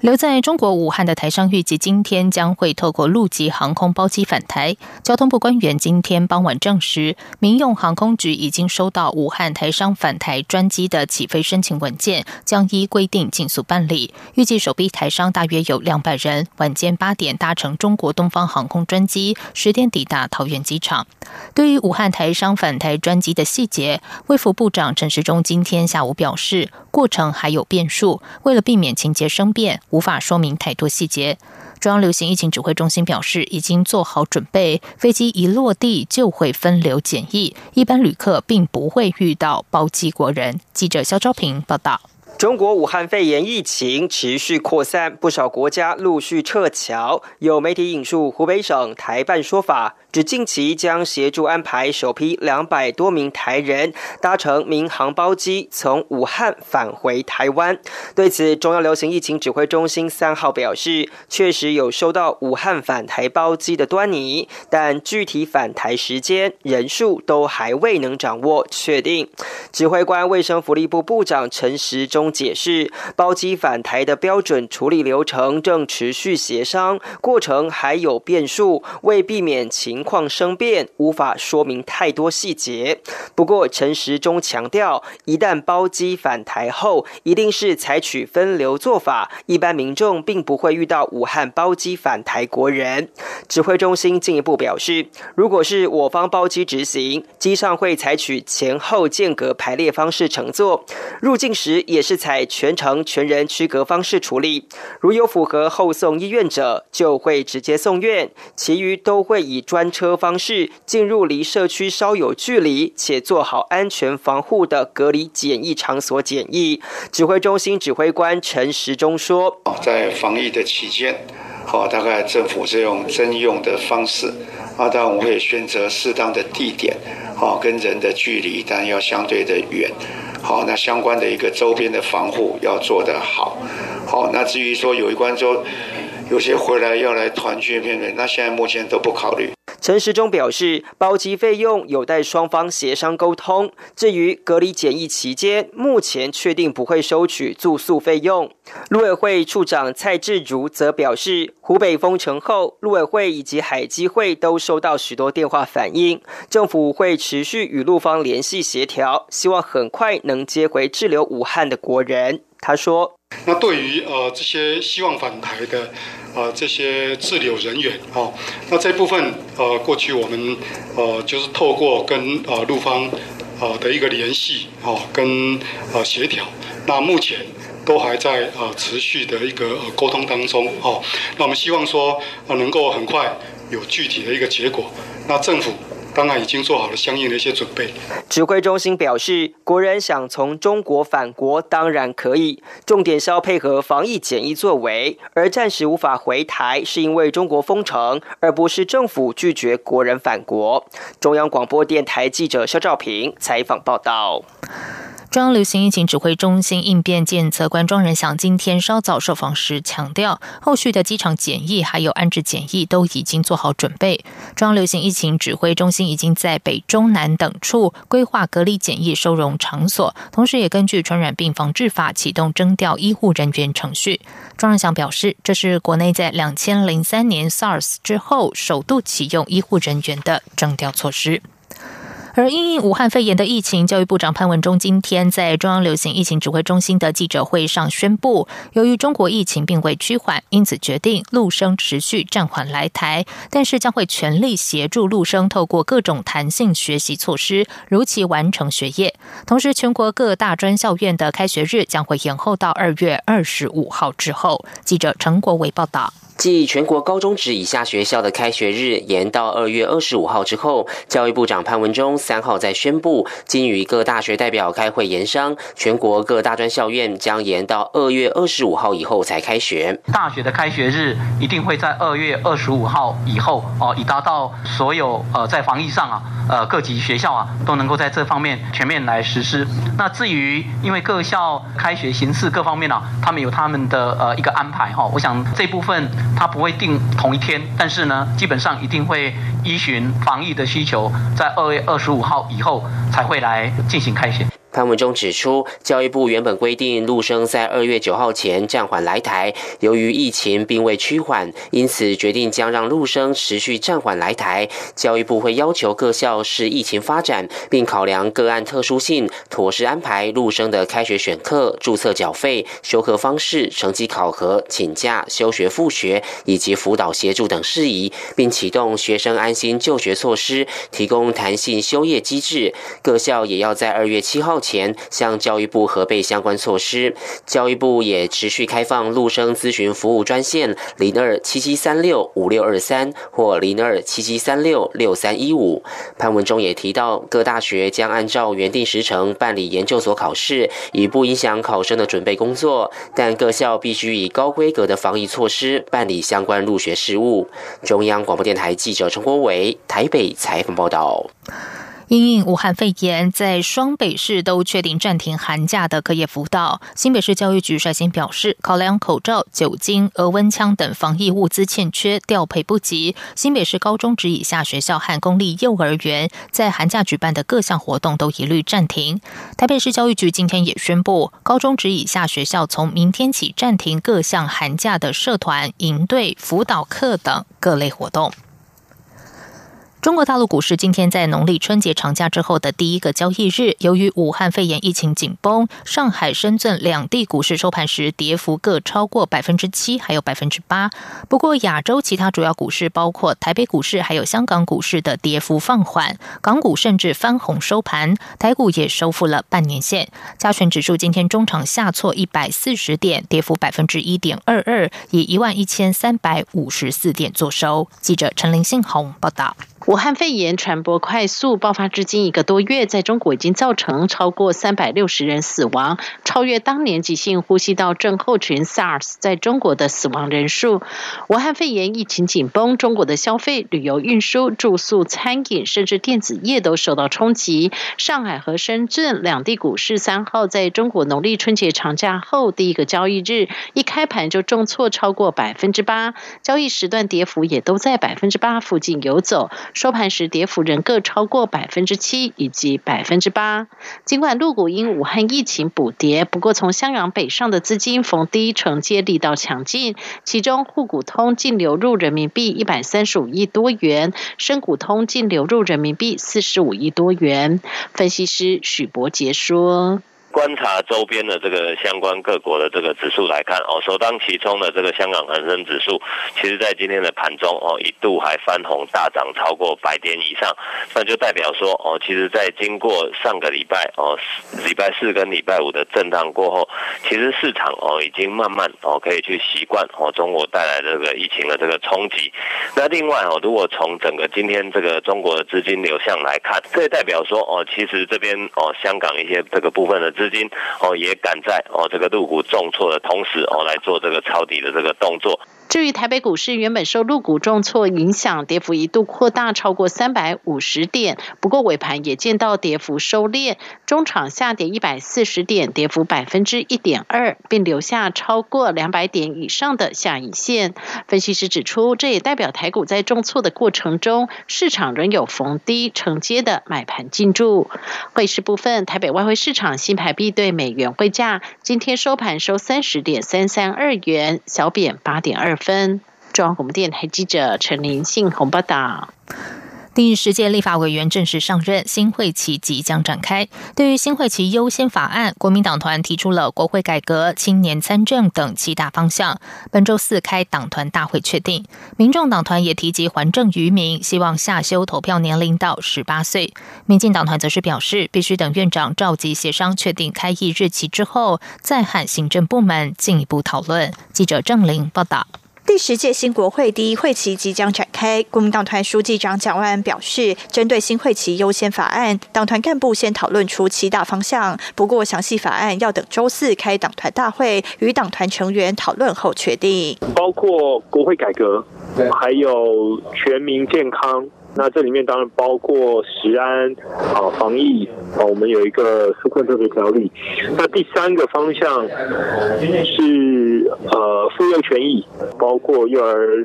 留在中国武汉的台商预计今天将会透过陆籍航空包机返台。交通部官员今天傍晚证实，民用航空局已经收到武汉台商返台专机的起飞申请文件，将依规定尽速办理。预计首批台商大约有两百人，晚间八点搭乘中国东方航空专机，十点抵达桃园机场。对于武汉台商返台专机的细节，卫福部长陈时中今天下午表示，过程还有变数，为了避免情节生变。无法说明太多细节。中央流行疫情指挥中心表示，已经做好准备，飞机一落地就会分流检疫，一般旅客并不会遇到包机国人。记者肖昭平报道。中国武汉肺炎疫情持续扩散，不少国家陆续撤侨。有媒体引述湖北省台办说法。指近期将协助安排首批两百多名台人搭乘民航包机从武汉返回台湾。对此，中央流行疫情指挥中心三号表示，确实有收到武汉返台包机的端倪，但具体返台时间、人数都还未能掌握确定。指挥官卫生福利部部长陈时中解释，包机返台的标准处理流程正持续协商，过程还有变数，为避免情。况生变，无法说明太多细节。不过陈时中强调，一旦包机返台后，一定是采取分流做法，一般民众并不会遇到武汉包机返台国人。指挥中心进一步表示，如果是我方包机执行，机上会采取前后间隔排列方式乘坐，入境时也是采全程全人区隔方式处理。如有符合后送医院者，就会直接送院，其余都会以专。车方式进入离社区稍有距离且做好安全防护的隔离检疫场所检疫。指挥中心指挥官陈时中说：“在防疫的期间，好，大概政府是用征用的方式，啊，当然我们也选择适当的地点，好，跟人的距离当然要相对的远，好，那相关的一个周边的防护要做得好，好，那至于说有一关说有些回来要来团聚片片，那现在目前都不考虑。”陈时中表示，包机费用有待双方协商沟通。至于隔离检疫期间，目前确定不会收取住宿费用。陆委会处长蔡志如则表示，湖北封城后，陆委会以及海基会都收到许多电话反映，政府会持续与陆方联系协调，希望很快能接回滞留武汉的国人。他说：“那对于呃这些希望返台的。”呃，这些滞留人员，哦，那这部分，呃，过去我们，呃，就是透过跟呃陆方，呃的一个联系，哦，跟呃协调，那目前都还在呃持续的一个呃沟通当中，哦，那我们希望说，呃，能够很快有具体的一个结果，那政府。当然已经做好了相应的一些准备。指挥中心表示，国人想从中国返国当然可以，重点是要配合防疫检疫作为。而暂时无法回台，是因为中国封城，而不是政府拒绝国人返国。中央广播电台记者肖兆平采访报道。中央流行疫情指挥中心应变监测官庄仁祥今天稍早受访时强调，后续的机场检疫还有安置检疫都已经做好准备。中央流行疫情指挥中心已经在北、中、南等处规划隔离检疫收容场所，同时也根据传染病防治法启动征调医护人员程序。庄仁祥表示，这是国内在两千零三年 SARS 之后首度启用医护人员的征调措施。而因应武汉肺炎的疫情，教育部长潘文忠今天在中央流行疫情指挥中心的记者会上宣布，由于中国疫情并未趋缓，因此决定陆生持续暂缓来台，但是将会全力协助陆生透过各种弹性学习措施，如期完成学业。同时，全国各大专校院的开学日将会延后到二月二十五号之后。记者陈国伟报道。继全国高中职以下学校的开学日延到二月二十五号之后，教育部长潘文忠三号再宣布，经与各大学代表开会研商，全国各大专校院将延到二月二十五号以后才开学。大学的开学日一定会在二月二十五号以后哦，以达到所有呃在防疫上啊。呃各级学校啊都能够在这方面全面来实施。那至于因为各校开学形式各方面呢，他们有他们的呃一个安排哈，我想这部分他不会定同一天，但是呢，基本上一定会依循防疫的需求，在二月二十五号以后才会来进行开学。潘文中指出，教育部原本规定陆生在二月九号前暂缓来台，由于疫情并未趋缓，因此决定将让陆生持续暂缓来台。教育部会要求各校视疫情发展，并考量个案特殊性，妥善安排陆生的开学选课、注册缴费、修课方式、成绩考核、请假、休学复学以及辅导协助等事宜，并启动学生安心就学措施，提供弹性休业机制。各校也要在二月七号。前向教育部核备相关措施，教育部也持续开放陆生咨询服务专线零二七七三六五六二三或零二七七三六六三一五。潘文中也提到，各大学将按照原定时程办理研究所考试，以不影响考生的准备工作，但各校必须以高规格的防疫措施办理相关入学事务。中央广播电台记者陈国伟台北采访报道。因应武汉肺炎，在双北市都确定暂停寒假的课业辅导。新北市教育局率先表示，考量口罩、酒精、额温枪等防疫物资欠缺、调配不及，新北市高中职以下学校和公立幼儿园在寒假举办的各项活动都一律暂停。台北市教育局今天也宣布，高中职以下学校从明天起暂停各项寒假的社团、营队、辅导课等各类活动。中国大陆股市今天在农历春节长假之后的第一个交易日，由于武汉肺炎疫情紧绷，上海、深圳两地股市收盘时跌幅各超过百分之七，还有百分之八。不过，亚洲其他主要股市，包括台北股市还有香港股市的跌幅放缓，港股甚至翻红收盘，台股也收复了半年线。加权指数今天中场下挫一百四十点，跌幅百分之一点二二，以一万一千三百五十四点作收。记者陈林信宏报道。武汉肺炎传播快速爆发至今一个多月，在中国已经造成超过三百六十人死亡，超越当年急性呼吸道症候群 SARS 在中国的死亡人数。武汉肺炎疫情紧绷，中国的消费、旅游、运输、住宿、餐饮，甚至电子业都受到冲击。上海和深圳两地股市三号在中国农历春节长假后第一个交易日，一开盘就重挫超过百分之八，交易时段跌幅也都在百分之八附近游走。收盘时跌幅仍各超过百分之七以及百分之八。尽管陆股因武汉疫情补跌，不过从香港北上的资金逢低承接力道强劲，其中沪股通净流入人民币一百三十五亿多元，深股通净流入人民币四十五亿多元。分析师许博杰说。观察周边的这个相关各国的这个指数来看哦，首当其冲的这个香港恒生指数，其实在今天的盘中哦，一度还翻红大涨超过百点以上，那就代表说哦，其实，在经过上个礼拜哦，礼拜四跟礼拜五的震荡过后，其实市场哦已经慢慢哦可以去习惯哦中国带来的这个疫情的这个冲击。那另外哦，如果从整个今天这个中国的资金流向来看，这也代表说哦，其实这边哦香港一些这个部分的资资金哦也赶在哦这个入股重挫的同时哦来做这个抄底的这个动作。至于台北股市，原本受入股重挫影响，跌幅一度扩大超过三百五十点，不过尾盘也见到跌幅收敛，中场下跌一百四十点，跌幅百分之一点二，并留下超过两百点以上的下影线。分析师指出，这也代表台股在重挫的过程中，市场仍有逢低承接的买盘进驻。汇市部分，台北外汇市场新台币对美元汇价今天收盘收三十点三三二元，小贬八点二。分中央广播电台记者陈林信鸿报道。第十届立法委员正式上任，新会期即将展开。对于新会期优先法案，国民党团提出了国会改革、青年参政等七大方向。本周四开党团大会确定。民众党团也提及还政于民，希望下修投票年龄到十八岁。民进党团则是表示，必须等院长召集协商确定开议日期之后，再和行政部门进一步讨论。记者郑玲报道。第十届新国会第一会期即将展开，国民党团书记长蒋万安表示，针对新会期优先法案，党团干部先讨论出七大方向，不过详细法案要等周四开党团大会与党团成员讨论后确定。包括国会改革，还有全民健康。那这里面当然包括食安啊、防疫啊，我们有一个纾困特别条例。那第三个方向是呃妇幼权益，包括幼儿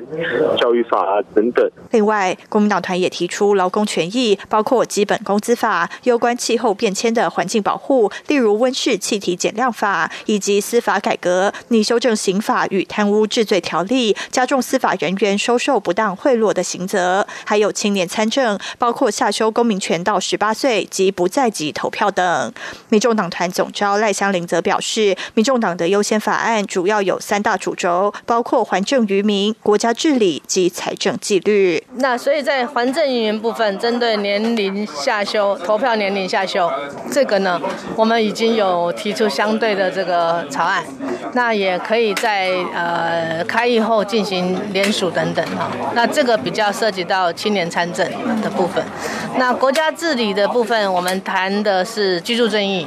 教育法等等。另外，国民党团也提出劳工权益，包括基本工资法、有关气候变迁的环境保护，例如温室气体减量法，以及司法改革，拟修正刑法与贪污治罪条例，加重司法人员收受不当贿赂的刑责，还有青年参政，包括下修公民权到十八岁及不在籍投票等。民众党团总召赖香林则表示，民众党的优先法案主要有三大主轴，包括还政于民、国家治理及财政纪律。那所以在还政于民部分，针对年龄下修、投票年龄下修，这个呢，我们已经有提出相对的这个草案，那也可以在呃开议后进行联署等等哈。那这个比较涉及到青年参政的部分。那国家治理的部分，我们谈的是居住正义，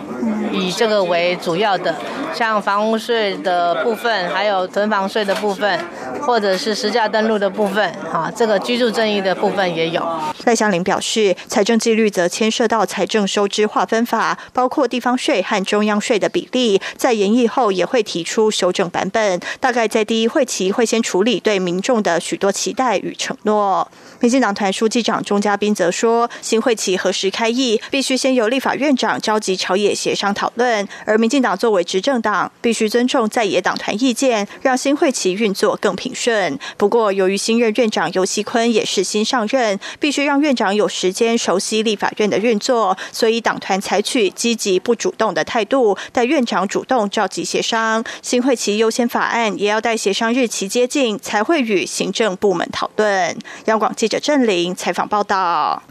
以这个为主要的，像房屋税的部分，还有囤房税的部分，或者是实价登录的部分，啊，这个居住正义的部分也有。赖香林表示，财政纪律则牵涉到财政收支划分法，包括地方税和中央税的比例，在研议后也会提出修正版本。大概在第一会期会先处理对民众的许多期待与承诺。民进党团书记长钟嘉宾则说，新会期何时开议，必须先由立法院长召集朝野协商讨论，而民进党作为执政党，必须尊重在野党团意见，让新会期运作更平顺。不过，由于新任院长尤锡坤也是新上任，必须让院长有时间熟悉立法院的运作，所以党团采取积极不主动的态度，待院长主动召集协商。新会期优先法案也要待协商日期接近，才会与行政部门讨论。央广记者郑玲采访报道。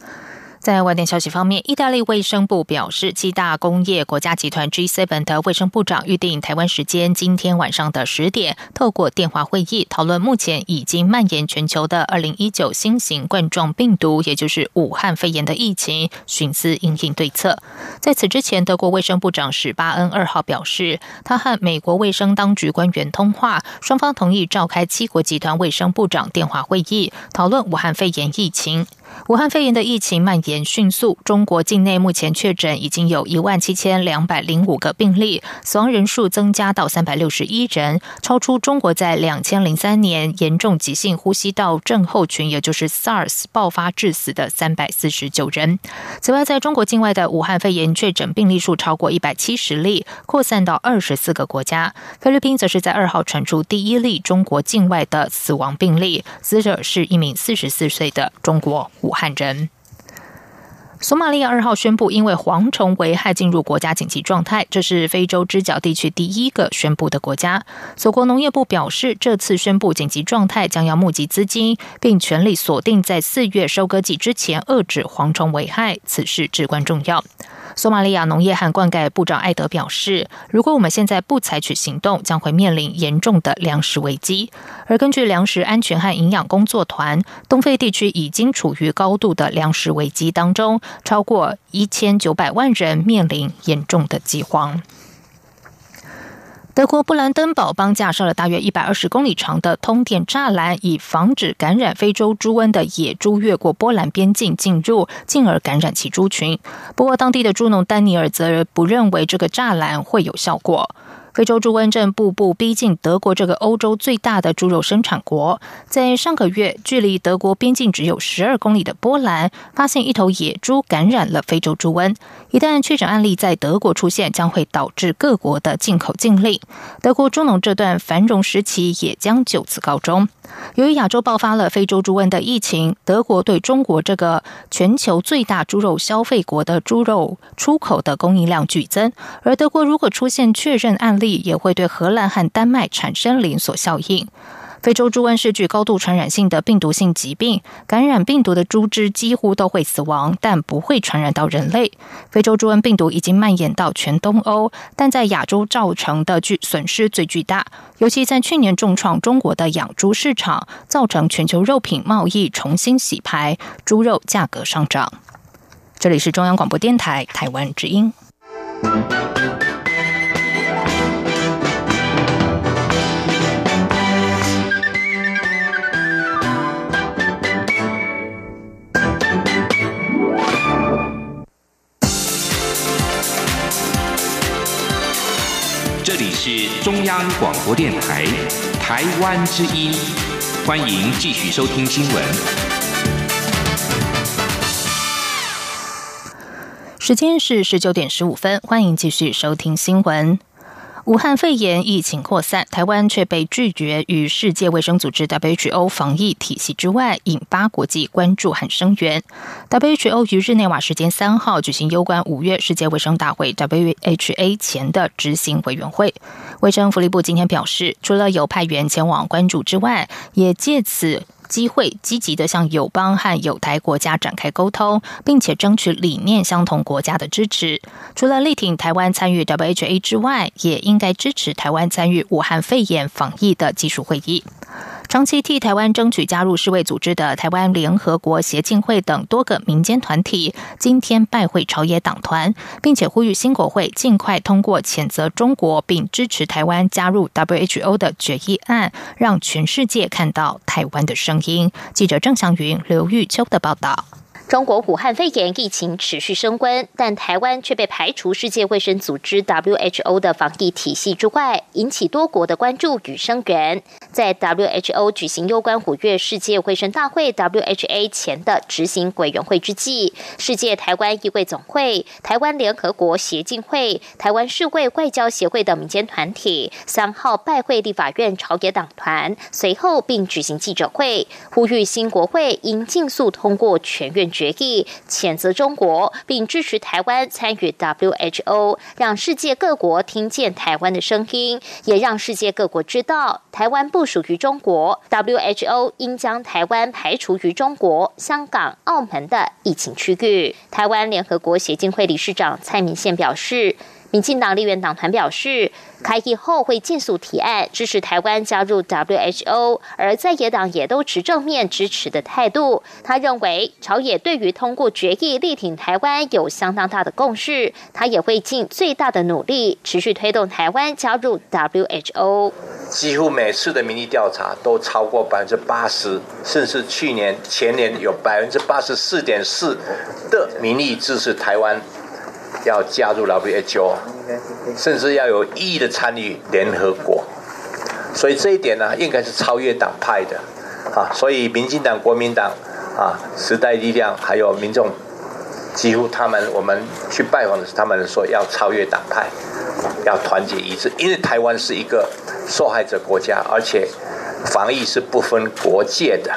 在外电消息方面，意大利卫生部表示，七大工业国家集团 G7 的卫生部长预定台湾时间今天晚上的十点，透过电话会议讨论目前已经蔓延全球的二零一九新型冠状病毒，也就是武汉肺炎的疫情，寻思应应对策。在此之前，德国卫生部长史巴恩二号表示，他和美国卫生当局官员通话，双方同意召开七国集团卫生部长电话会议，讨论武汉肺炎疫情。武汉肺炎的疫情蔓延迅速，中国境内目前确诊已经有一万七千两百零五个病例，死亡人数增加到三百六十一人，超出中国在两千零三年严重急性呼吸道症候群，也就是 SARS 爆发致死的三百四十九人。此外，在中国境外的武汉肺炎确诊病例数超过一百七十例，扩散到二十四个国家。菲律宾则是在二号传出第一例中国境外的死亡病例，死者是一名四十四岁的中国。武汉人。索马利亚二号宣布，因为蝗虫危害进入国家紧急状态，这是非洲之角地区第一个宣布的国家。索国农业部表示，这次宣布紧急状态将要募集资金，并全力锁定在四月收割季之前遏制蝗虫危害，此事至关重要。索马利亚农业和灌溉部长艾德表示，如果我们现在不采取行动，将会面临严重的粮食危机。而根据粮食安全和营养工作团，东非地区已经处于高度的粮食危机当中，超过一千九百万人面临严重的饥荒。德国布兰登堡邦架设了大约一百二十公里长的通电栅栏，以防止感染非洲猪瘟的野猪越过波兰边境进入，进而感染其猪群。不过，当地的猪农丹尼尔则不认为这个栅栏会有效果。非洲猪瘟正步步逼近德国这个欧洲最大的猪肉生产国。在上个月，距离德国边境只有十二公里的波兰，发现一头野猪感染了非洲猪瘟。一旦确诊案例在德国出现，将会导致各国的进口禁令。德国猪农这段繁荣时期也将就此告终。由于亚洲爆发了非洲猪瘟的疫情，德国对中国这个全球最大猪肉消费国的猪肉出口的供应量剧增。而德国如果出现确认案例也会对荷兰和丹麦产生连锁效应。非洲猪瘟是具高度传染性的病毒性疾病，感染病毒的猪只几乎都会死亡，但不会传染到人类。非洲猪瘟病毒已经蔓延到全东欧，但在亚洲造成的巨损失最巨大，尤其在去年重创中国的养猪市场，造成全球肉品贸易重新洗牌，猪肉价格上涨。这里是中央广播电台台湾之音。是中央广播电台台湾之音，欢迎继续收听新闻。时间是十九点十五分，欢迎继续收听新闻。武汉肺炎疫情扩散，台湾却被拒绝与世界卫生组织 WHO 防疫体系之外，引发国际关注和声援。WHO 于日内瓦时间三号举行有关五月世界卫生大会 （WHA） 前的执行委员会。卫生福利部今天表示，除了有派员前往关注之外，也借此。机会积极的向友邦和友台国家展开沟通，并且争取理念相同国家的支持。除了力挺台湾参与 WHA 之外，也应该支持台湾参与武汉肺炎防疫的技术会议。长期替台湾争取加入世卫组织的台湾联合国协进会等多个民间团体，今天拜会朝野党团，并且呼吁新国会尽快通过谴责中国并支持台湾加入 WHO 的决议案，让全世界看到台湾的声音。听记者郑祥云、刘玉秋的报道。中国武汉肺炎疫情持续升温，但台湾却被排除世界卫生组织 WHO 的防疫体系之外，引起多国的关注与声援。在 WHO 举行有关五月世界卫生大会 （WHA） 前的执行委员会之际，世界台湾议会总会、台湾联合国协进会、台湾世卫外交协会等民间团体三号拜会立法院朝野党团，随后并举行记者会，呼吁新国会应尽速通过全院。决议谴责中国，并支持台湾参与 WHO，让世界各国听见台湾的声音，也让世界各国知道台湾不属于中国。WHO 应将台湾排除于中国、香港、澳门的疫情区域。台湾联合国协进会理事长蔡明宪表示。民进党立院党团表示，开议后会尽速提案支持台湾加入 WHO，而在野党也都持正面支持的态度。他认为朝野对于通过决议力挺台湾有相当大的共识，他也会尽最大的努力持续推动台湾加入 WHO。几乎每次的民意调查都超过百分之八十，甚至去年前年有百分之八十四点四的民意支持台湾。要加入 WHO，甚至要有意义的参与联合国，所以这一点呢，应该是超越党派的啊。所以民进党、国民党啊、时代力量还有民众，几乎他们我们去拜访的是他们说要超越党派，要团结一致，因为台湾是一个受害者国家，而且防疫是不分国界的。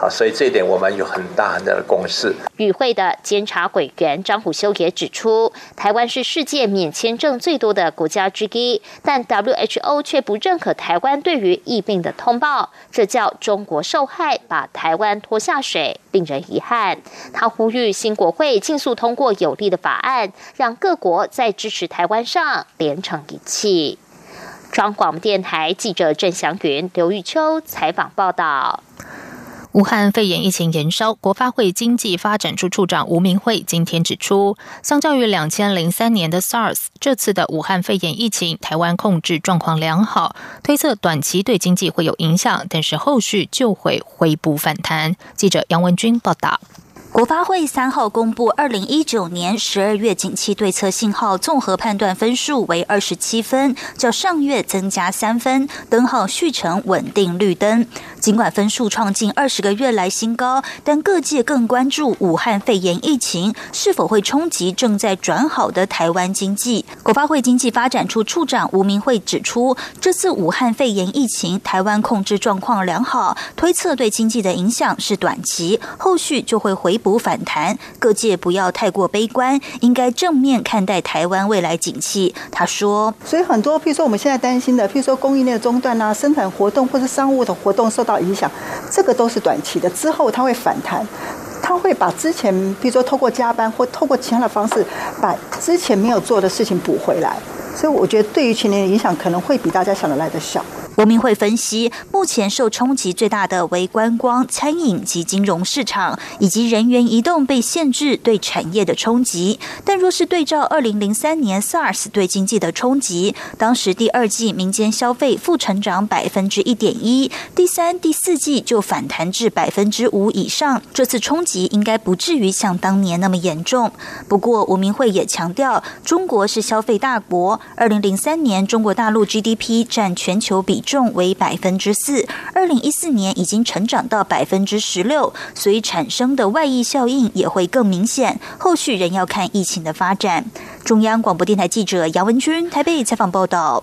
啊，所以这一点我们有很大很大的共识。与会的监察委员张虎修也指出，台湾是世界免签证最多的国家之一，但 WHO 却不认可台湾对于疫病的通报，这叫中国受害，把台湾拖下水，令人遗憾。他呼吁新国会尽速通过有利的法案，让各国在支持台湾上连成一气。中广电台记者郑祥云、刘玉秋采访报道。武汉肺炎疫情延烧，国发会经济发展处处长吴明慧今天指出，相较于两千零三年的 SARS，这次的武汉肺炎疫情，台湾控制状况良好，推测短期对经济会有影响，但是后续就会回补反弹。记者杨文军报道。国发会三号公布二零一九年十二月景气对策信号综合判断分数为二十七分，较上月增加三分，灯号续成稳定绿灯。尽管分数创近二十个月来新高，但各界更关注武汉肺炎疫情是否会冲击正在转好的台湾经济。国发会经济发展处处长吴明慧指出，这次武汉肺炎疫情台湾控制状况良好，推测对经济的影响是短期，后续就会回。补反弹，各界不要太过悲观，应该正面看待台湾未来景气。他说：“所以很多，譬如说我们现在担心的，譬如说供应链中断啊，生产活动或者商务的活动受到影响，这个都是短期的，之后它会反弹，他会把之前，比如说透过加班或透过其他的方式，把之前没有做的事情补回来。所以我觉得对于全年的影响可能会比大家想的来的小。”吴明慧分析，目前受冲击最大的为观光、餐饮及金融市场，以及人员移动被限制对产业的冲击。但若是对照二零零三年 SARS 对经济的冲击，当时第二季民间消费负成长百分之一点一，第三、第四季就反弹至百分之五以上。这次冲击应该不至于像当年那么严重。不过，吴明慧也强调，中国是消费大国，二零零三年中国大陆 GDP 占全球比。重为百分之四，二零一四年已经成长到百分之十六，所以产生的外溢效应也会更明显。后续仍要看疫情的发展。中央广播电台记者杨文君台北采访报道。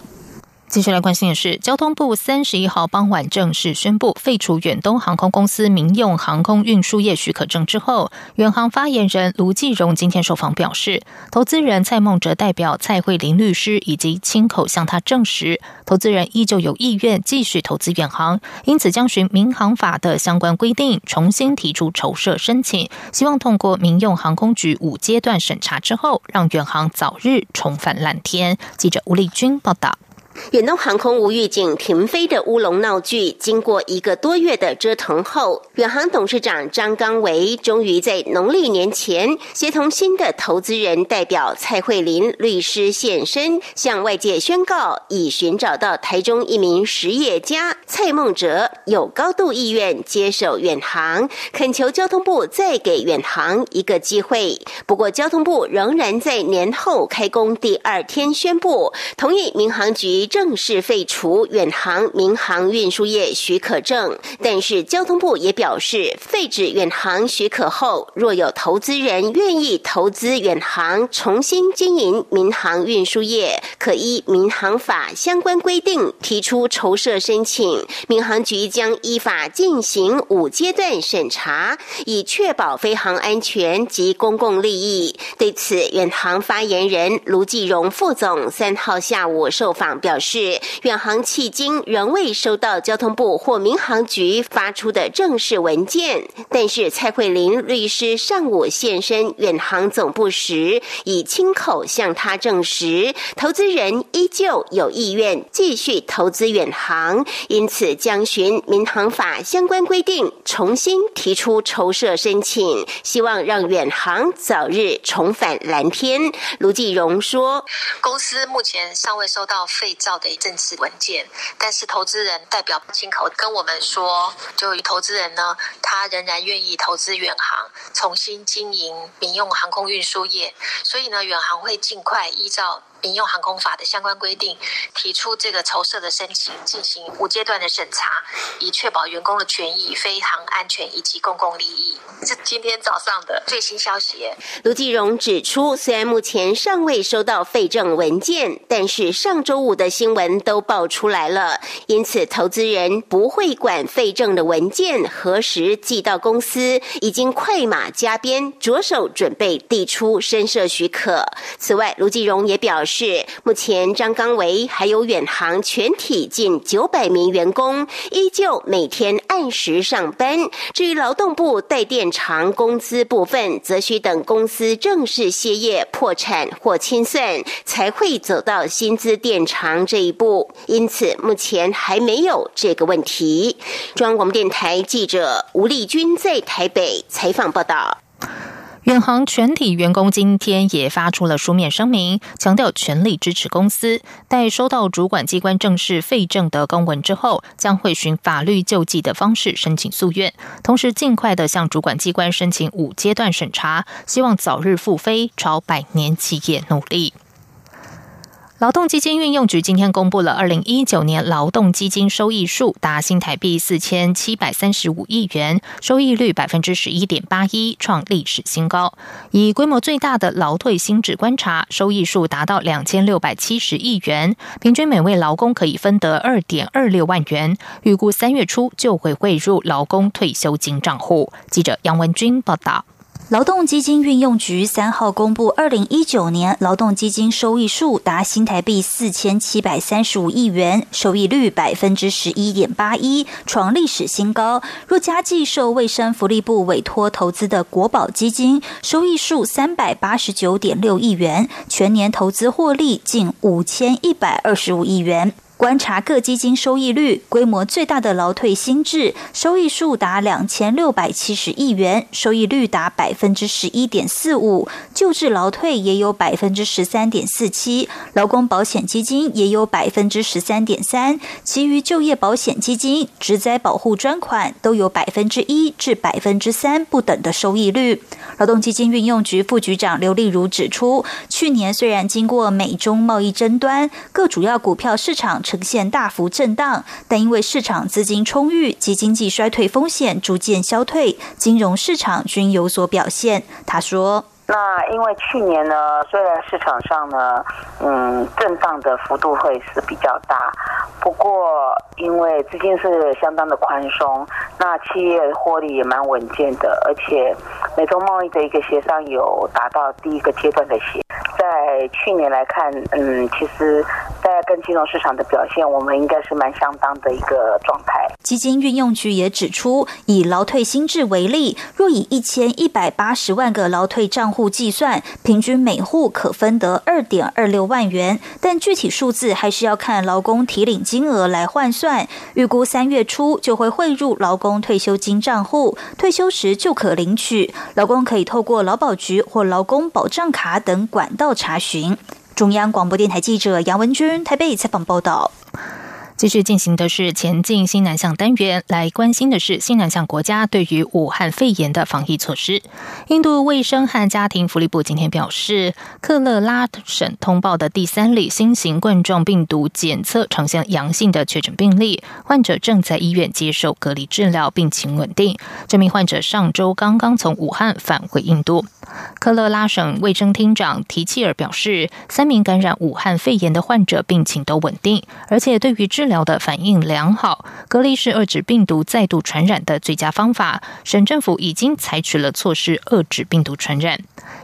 接下来关心的是，交通部三十一号傍晚正式宣布废除远东航空公司民用航空运输业许可证之后，远航发言人卢继荣今天受访表示，投资人蔡梦哲代表蔡慧玲律师以及亲口向他证实，投资人依旧有意愿继续投资远航，因此将循民航法的相关规定重新提出筹设申请，希望通过民用航空局五阶段审查之后，让远航早日重返蓝天。记者吴丽君报道。远东航空无预警停飞的乌龙闹剧，经过一个多月的折腾后，远航董事长张刚维终于在农历年前，协同新的投资人代表蔡慧玲律师现身，向外界宣告，已寻找到台中一名实业家蔡梦哲，有高度意愿接手远航，恳求交通部再给远航一个机会。不过，交通部仍然在年后开工第二天宣布，同意民航局。正式废除远航民航运输业许可证，但是交通部也表示，废止远航许可后，若有投资人愿意投资远航，重新经营民航运输业，可依民航法相关规定提出筹设申请，民航局将依法进行五阶段审查，以确保飞航安全及公共利益。对此，远航发言人卢继荣副总三号下午受访表。表示，远航迄今仍未收到交通部或民航局发出的正式文件。但是，蔡慧玲律师上午现身远航总部时，已亲口向他证实，投资人依旧有意愿继续投资远航，因此将循民航法相关规定重新提出筹设申请，希望让远航早日重返蓝天。卢继荣说：“公司目前尚未收到废。”造的一正式文件，但是投资人代表亲口跟我们说，就投资人呢，他仍然愿意投资远航，重新经营民用航空运输业，所以呢，远航会尽快依照。民用航空法的相关规定，提出这个筹设的申请，进行五阶段的审查，以确保员工的权益、飞航安全以及公共利益。是今天早上的最新消息。卢继荣指出，虽然目前尚未收到废证文件，但是上周五的新闻都爆出来了，因此投资人不会管废证的文件何时寄到公司，已经快马加鞭，着手准备递出申设许可。此外，卢继荣也表示。是目前张刚维还有远航全体近九百名员工依旧每天按时上班。至于劳动部代电厂工资部分，则需等公司正式歇业、破产或清算，才会走到薪资电厂这一步。因此，目前还没有这个问题。中央广播电台记者吴丽君在台北采访报道。远航全体员工今天也发出了书面声明，强调全力支持公司。待收到主管机关正式废证的公文之后，将会循法律救济的方式申请诉愿，同时尽快的向主管机关申请五阶段审查，希望早日复飞，朝百年企业努力。劳动基金运用局今天公布了二零一九年劳动基金收益数达新台币四千七百三十五亿元，收益率百分之十一点八一，创历史新高。以规模最大的劳退新制观察，收益数达到两千六百七十亿元，平均每位劳工可以分得二点二六万元，预估三月初就会汇入劳工退休金账户。记者杨文君报道。劳动基金运用局三号公布，二零一九年劳动基金收益数达新台币四千七百三十五亿元，收益率百分之十一点八一，创历史新高。若加计受卫生福利部委托投资的国保基金，收益数三百八十九点六亿元，全年投资获利近五千一百二十五亿元。观察各基金收益率，规模最大的劳退新制收益数达两千六百七十亿元，收益率达百分之十一点四五；旧制劳退也有百分之十三点四七，劳工保险基金也有百分之十三点三，其余就业保险基金、职灾保护专款都有百分之一至百分之三不等的收益率。劳动基金运用局副局长刘丽如指出，去年虽然经过美中贸易争端，各主要股票市场呈现大幅震荡，但因为市场资金充裕及经济衰退风险逐渐消退，金融市场均有所表现。他说。那因为去年呢，虽然市场上呢，嗯，震荡的幅度会是比较大，不过因为资金是相当的宽松，那企业获利也蛮稳健的，而且美中贸易的一个协商有达到第一个阶段的协，在去年来看，嗯，其实大家跟金融市场的表现，我们应该是蛮相当的一个状态。基金运用局也指出，以劳退新制为例，若以一千一百八十万个劳退账户计算，平均每户可分得二点二六万元，但具体数字还是要看劳工提领金额来换算。预估三月初就会汇入劳工退休金账户，退休时就可领取。劳工可以透过劳保局或劳工保障卡等管道查询。中央广播电台记者杨文君台北采访报道。继续进行的是前进新南向单元，来关心的是新南向国家对于武汉肺炎的防疫措施。印度卫生和家庭福利部今天表示，克勒拉省通报的第三例新型冠状病毒检测呈现阳性的确诊病例，患者正在医院接受隔离治疗，病情稳定。这名患者上周刚刚从武汉返回印度。克勒拉省卫生厅长提契尔表示，三名感染武汉肺炎的患者病情都稳定，而且对于治疗的反应良好。隔离是遏制病毒再度传染的最佳方法。省政府已经采取了措施遏制病毒传染。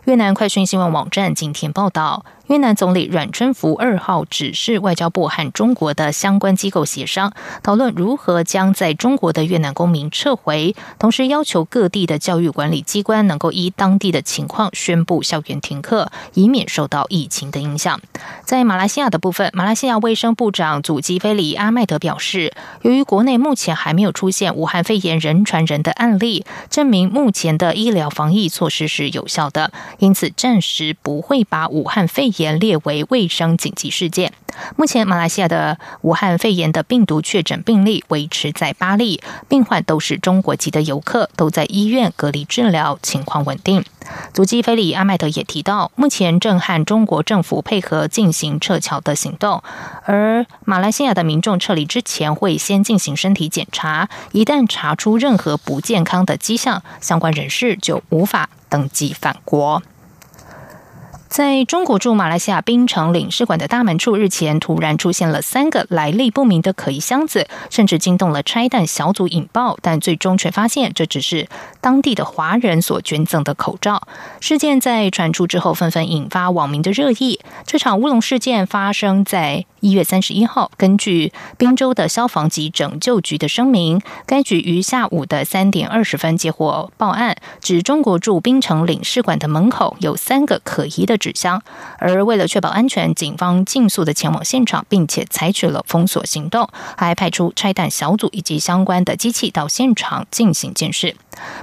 越南快讯新闻网站今天报道。越南总理阮春福二号指示外交部和中国的相关机构协商，讨论如何将在中国的越南公民撤回，同时要求各地的教育管理机关能够依当地的情况宣布校园停课，以免受到疫情的影响。在马来西亚的部分，马来西亚卫生部长祖基菲里阿麦德表示，由于国内目前还没有出现武汉肺炎人传人的案例，证明目前的医疗防疫措施是有效的，因此暂时不会把武汉肺炎。严列为卫生紧急事件。目前，马来西亚的武汉肺炎的病毒确诊病例维持在八例，病患都是中国籍的游客，都在医院隔离治疗，情况稳定。足迹菲里阿麦德也提到，目前正和中国政府配合进行撤侨的行动，而马来西亚的民众撤离之前会先进行身体检查，一旦查出任何不健康的迹象，相关人士就无法登记返国。在中国驻马来西亚槟城领事馆的大门处，日前突然出现了三个来历不明的可疑箱子，甚至惊动了拆弹小组引爆，但最终却发现这只是当地的华人所捐赠的口罩。事件在传出之后，纷纷引发网民的热议。这场乌龙事件发生在。一月三十一号，根据滨州的消防及拯救局的声明，该局于下午的三点二十分接获报案，指中国驻槟城领事馆的门口有三个可疑的纸箱。而为了确保安全，警方尽速的前往现场，并且采取了封锁行动，还派出拆弹小组以及相关的机器到现场进行监视。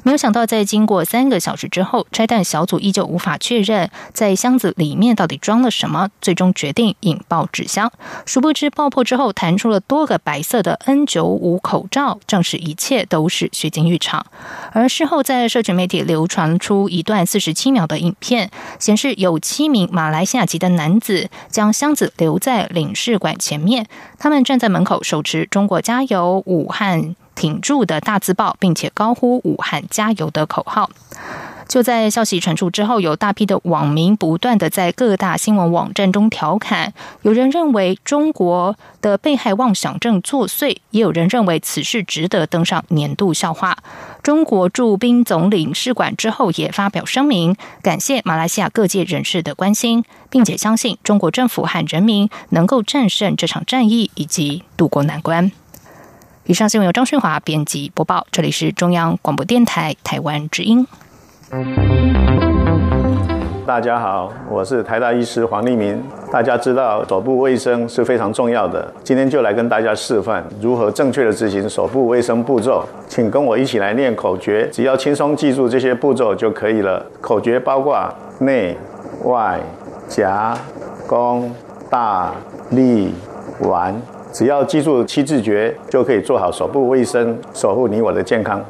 没有想到，在经过三个小时之后，拆弹小组依旧无法确认在箱子里面到底装了什么，最终决定引爆纸箱。殊不知，爆破之后弹出了多个白色的 N 九五口罩，证实一切都是虚惊一场。而事后，在社群媒体流传出一段四十七秒的影片，显示有七名马来西亚籍的男子将箱子留在领事馆前面，他们站在门口手持“中国加油，武汉挺住”的大字报，并且高呼“武汉加油”的口号。就在消息传出之后，有大批的网民不断的在各大新闻网站中调侃，有人认为中国的被害妄想症作祟，也有人认为此事值得登上年度笑话。中国驻宾总领事馆之后也发表声明，感谢马来西亚各界人士的关心，并且相信中国政府和人民能够战胜这场战役以及渡过难关。以上新闻由张顺华编辑播报，这里是中央广播电台台湾之音。大家好，我是台大医师黄立明。大家知道手部卫生是非常重要的，今天就来跟大家示范如何正确的执行手部卫生步骤。请跟我一起来念口诀，只要轻松记住这些步骤就可以了。口诀包括内、外、夹、弓、大、立、丸，只要记住七字诀，就可以做好手部卫生，守护你我的健康。